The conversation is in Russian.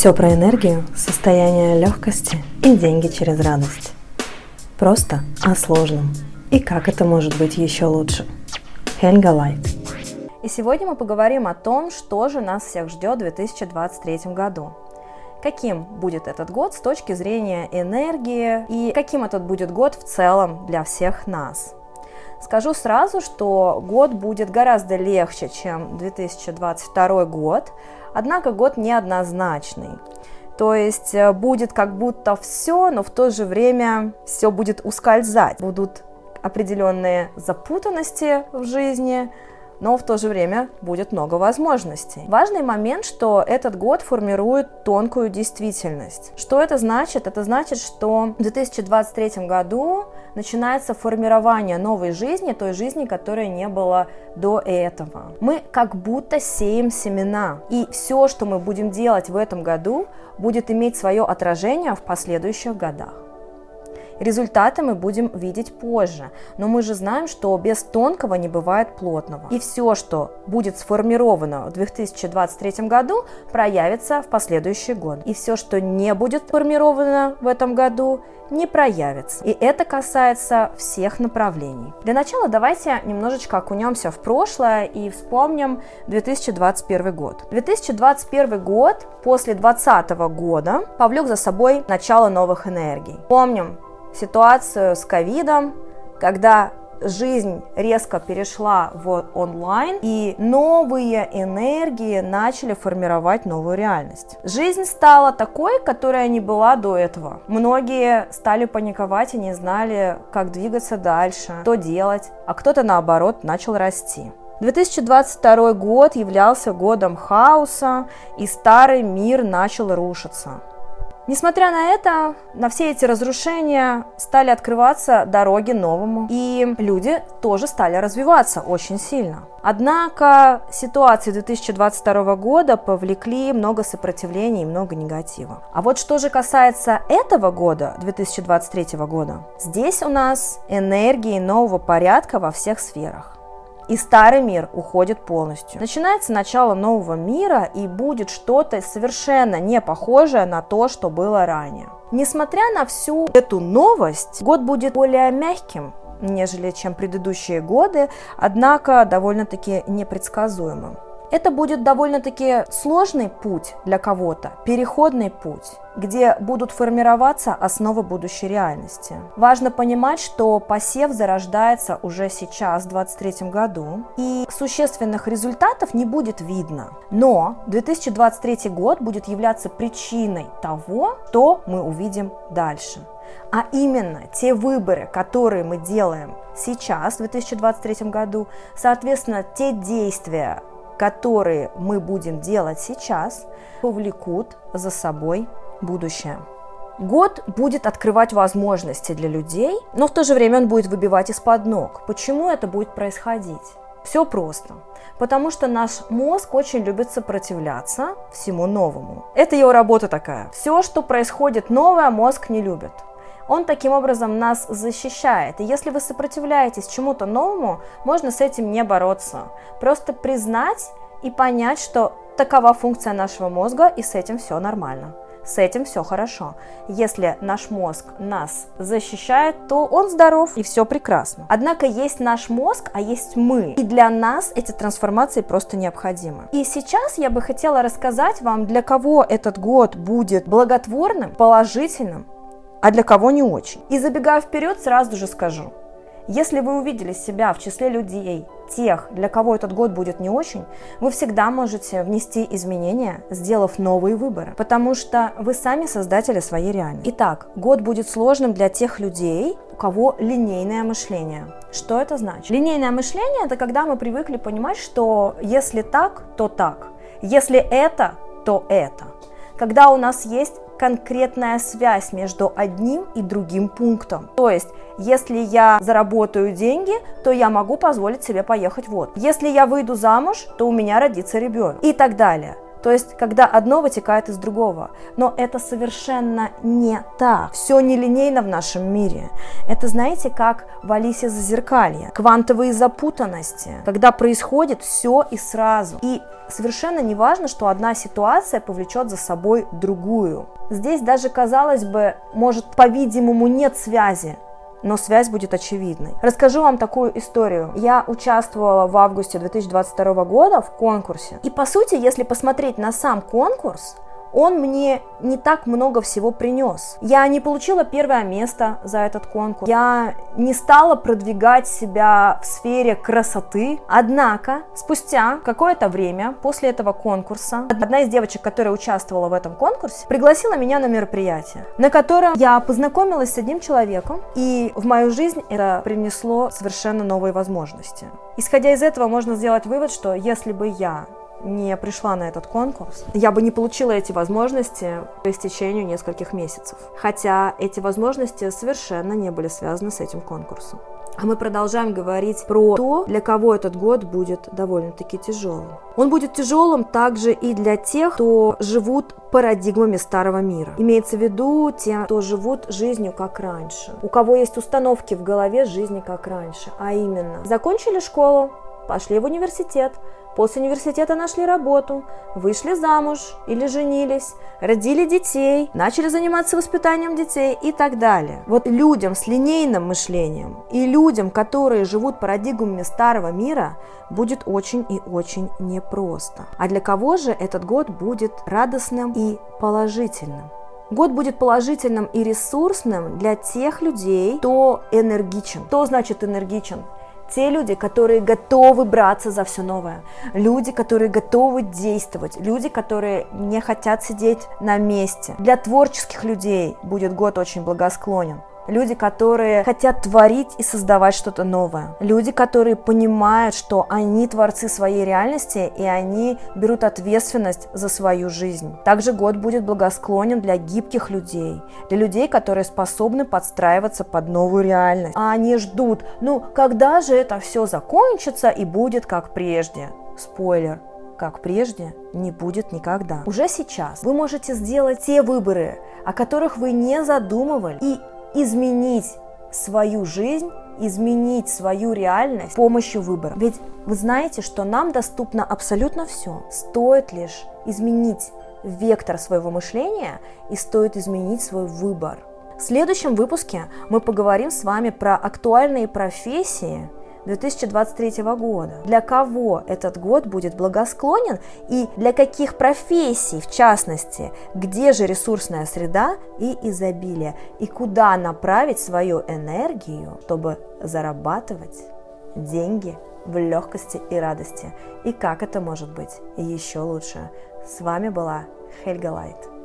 Все про энергию, состояние легкости и деньги через радость. Просто о сложном. И как это может быть еще лучше. Хельга Лайт. И сегодня мы поговорим о том, что же нас всех ждет в 2023 году. Каким будет этот год с точки зрения энергии и каким этот будет год в целом для всех нас. Скажу сразу, что год будет гораздо легче, чем 2022 год, однако год неоднозначный. То есть э, будет как будто все, но в то же время все будет ускользать. Будут определенные запутанности в жизни, но в то же время будет много возможностей. Важный момент, что этот год формирует тонкую действительность. Что это значит? Это значит, что в 2023 году начинается формирование новой жизни, той жизни, которой не было до этого. Мы как будто сеем семена, и все, что мы будем делать в этом году, будет иметь свое отражение в последующих годах. Результаты мы будем видеть позже, но мы же знаем, что без тонкого не бывает плотного. И все, что будет сформировано в 2023 году, проявится в последующий год. И все, что не будет сформировано в этом году, не проявится. И это касается всех направлений. Для начала давайте немножечко окунемся в прошлое и вспомним 2021 год. 2021 год после 2020 года повлек за собой начало новых энергий. Помним, ситуацию с ковидом, когда жизнь резко перешла в онлайн, и новые энергии начали формировать новую реальность. Жизнь стала такой, которая не была до этого. Многие стали паниковать и не знали, как двигаться дальше, что делать, а кто-то наоборот начал расти. 2022 год являлся годом хаоса, и старый мир начал рушиться. Несмотря на это, на все эти разрушения стали открываться дороги новому, и люди тоже стали развиваться очень сильно. Однако ситуации 2022 года повлекли много сопротивлений и много негатива. А вот что же касается этого года, 2023 года, здесь у нас энергии нового порядка во всех сферах и старый мир уходит полностью. Начинается начало нового мира и будет что-то совершенно не похожее на то, что было ранее. Несмотря на всю эту новость, год будет более мягким, нежели чем предыдущие годы, однако довольно-таки непредсказуемым. Это будет довольно-таки сложный путь для кого-то, переходный путь, где будут формироваться основы будущей реальности. Важно понимать, что посев зарождается уже сейчас, в 2023 году, и существенных результатов не будет видно. Но 2023 год будет являться причиной того, что мы увидим дальше. А именно те выборы, которые мы делаем сейчас, в 2023 году, соответственно, те действия, которые мы будем делать сейчас, повлекут за собой будущее. Год будет открывать возможности для людей, но в то же время он будет выбивать из-под ног. Почему это будет происходить? Все просто. Потому что наш мозг очень любит сопротивляться всему новому. Это его работа такая. Все, что происходит новое, мозг не любит. Он таким образом нас защищает. И если вы сопротивляетесь чему-то новому, можно с этим не бороться. Просто признать и понять, что такова функция нашего мозга, и с этим все нормально. С этим все хорошо. Если наш мозг нас защищает, то он здоров и все прекрасно. Однако есть наш мозг, а есть мы. И для нас эти трансформации просто необходимы. И сейчас я бы хотела рассказать вам, для кого этот год будет благотворным, положительным, а для кого не очень. И забегая вперед, сразу же скажу, если вы увидели себя в числе людей, тех, для кого этот год будет не очень, вы всегда можете внести изменения, сделав новые выборы, потому что вы сами создатели своей реальности. Итак, год будет сложным для тех людей, у кого линейное мышление. Что это значит? Линейное мышление – это когда мы привыкли понимать, что если так, то так, если это, то это. Когда у нас есть конкретная связь между одним и другим пунктом. То есть, если я заработаю деньги, то я могу позволить себе поехать вот. Если я выйду замуж, то у меня родится ребенок и так далее. То есть, когда одно вытекает из другого. Но это совершенно не так. Все нелинейно в нашем мире. Это, знаете, как в Алисе Зазеркалье. Квантовые запутанности. Когда происходит все и сразу. И совершенно не важно, что одна ситуация повлечет за собой другую. Здесь даже, казалось бы, может, по-видимому, нет связи но связь будет очевидной. Расскажу вам такую историю. Я участвовала в августе 2022 года в конкурсе. И по сути, если посмотреть на сам конкурс, он мне не так много всего принес. Я не получила первое место за этот конкурс. Я не стала продвигать себя в сфере красоты. Однако, спустя какое-то время после этого конкурса, одна из девочек, которая участвовала в этом конкурсе, пригласила меня на мероприятие, на котором я познакомилась с одним человеком, и в мою жизнь это принесло совершенно новые возможности. Исходя из этого, можно сделать вывод, что если бы я не пришла на этот конкурс, я бы не получила эти возможности по истечению нескольких месяцев. Хотя эти возможности совершенно не были связаны с этим конкурсом. А мы продолжаем говорить про то, для кого этот год будет довольно-таки тяжелым. Он будет тяжелым также и для тех, кто живут парадигмами старого мира. Имеется в виду те, кто живут жизнью как раньше. У кого есть установки в голове жизни как раньше. А именно, закончили школу, пошли в университет, После университета нашли работу, вышли замуж или женились, родили детей, начали заниматься воспитанием детей и так далее. Вот людям с линейным мышлением и людям, которые живут парадигмами старого мира, будет очень и очень непросто. А для кого же этот год будет радостным и положительным? Год будет положительным и ресурсным для тех людей, кто энергичен. Что значит энергичен? Те люди, которые готовы браться за все новое, люди, которые готовы действовать, люди, которые не хотят сидеть на месте. Для творческих людей будет год очень благосклонен. Люди, которые хотят творить и создавать что-то новое. Люди, которые понимают, что они творцы своей реальности и они берут ответственность за свою жизнь. Также год будет благосклонен для гибких людей, для людей, которые способны подстраиваться под новую реальность. А они ждут, ну, когда же это все закончится и будет как прежде. Спойлер, как прежде, не будет никогда. Уже сейчас вы можете сделать те выборы, о которых вы не задумывали, и изменить свою жизнь, изменить свою реальность с помощью выбора. Ведь вы знаете, что нам доступно абсолютно все. Стоит лишь изменить вектор своего мышления и стоит изменить свой выбор. В следующем выпуске мы поговорим с вами про актуальные профессии, 2023 года. Для кого этот год будет благосклонен и для каких профессий, в частности, где же ресурсная среда и изобилие, и куда направить свою энергию, чтобы зарабатывать деньги в легкости и радости, и как это может быть еще лучше. С вами была Хельга Лайт.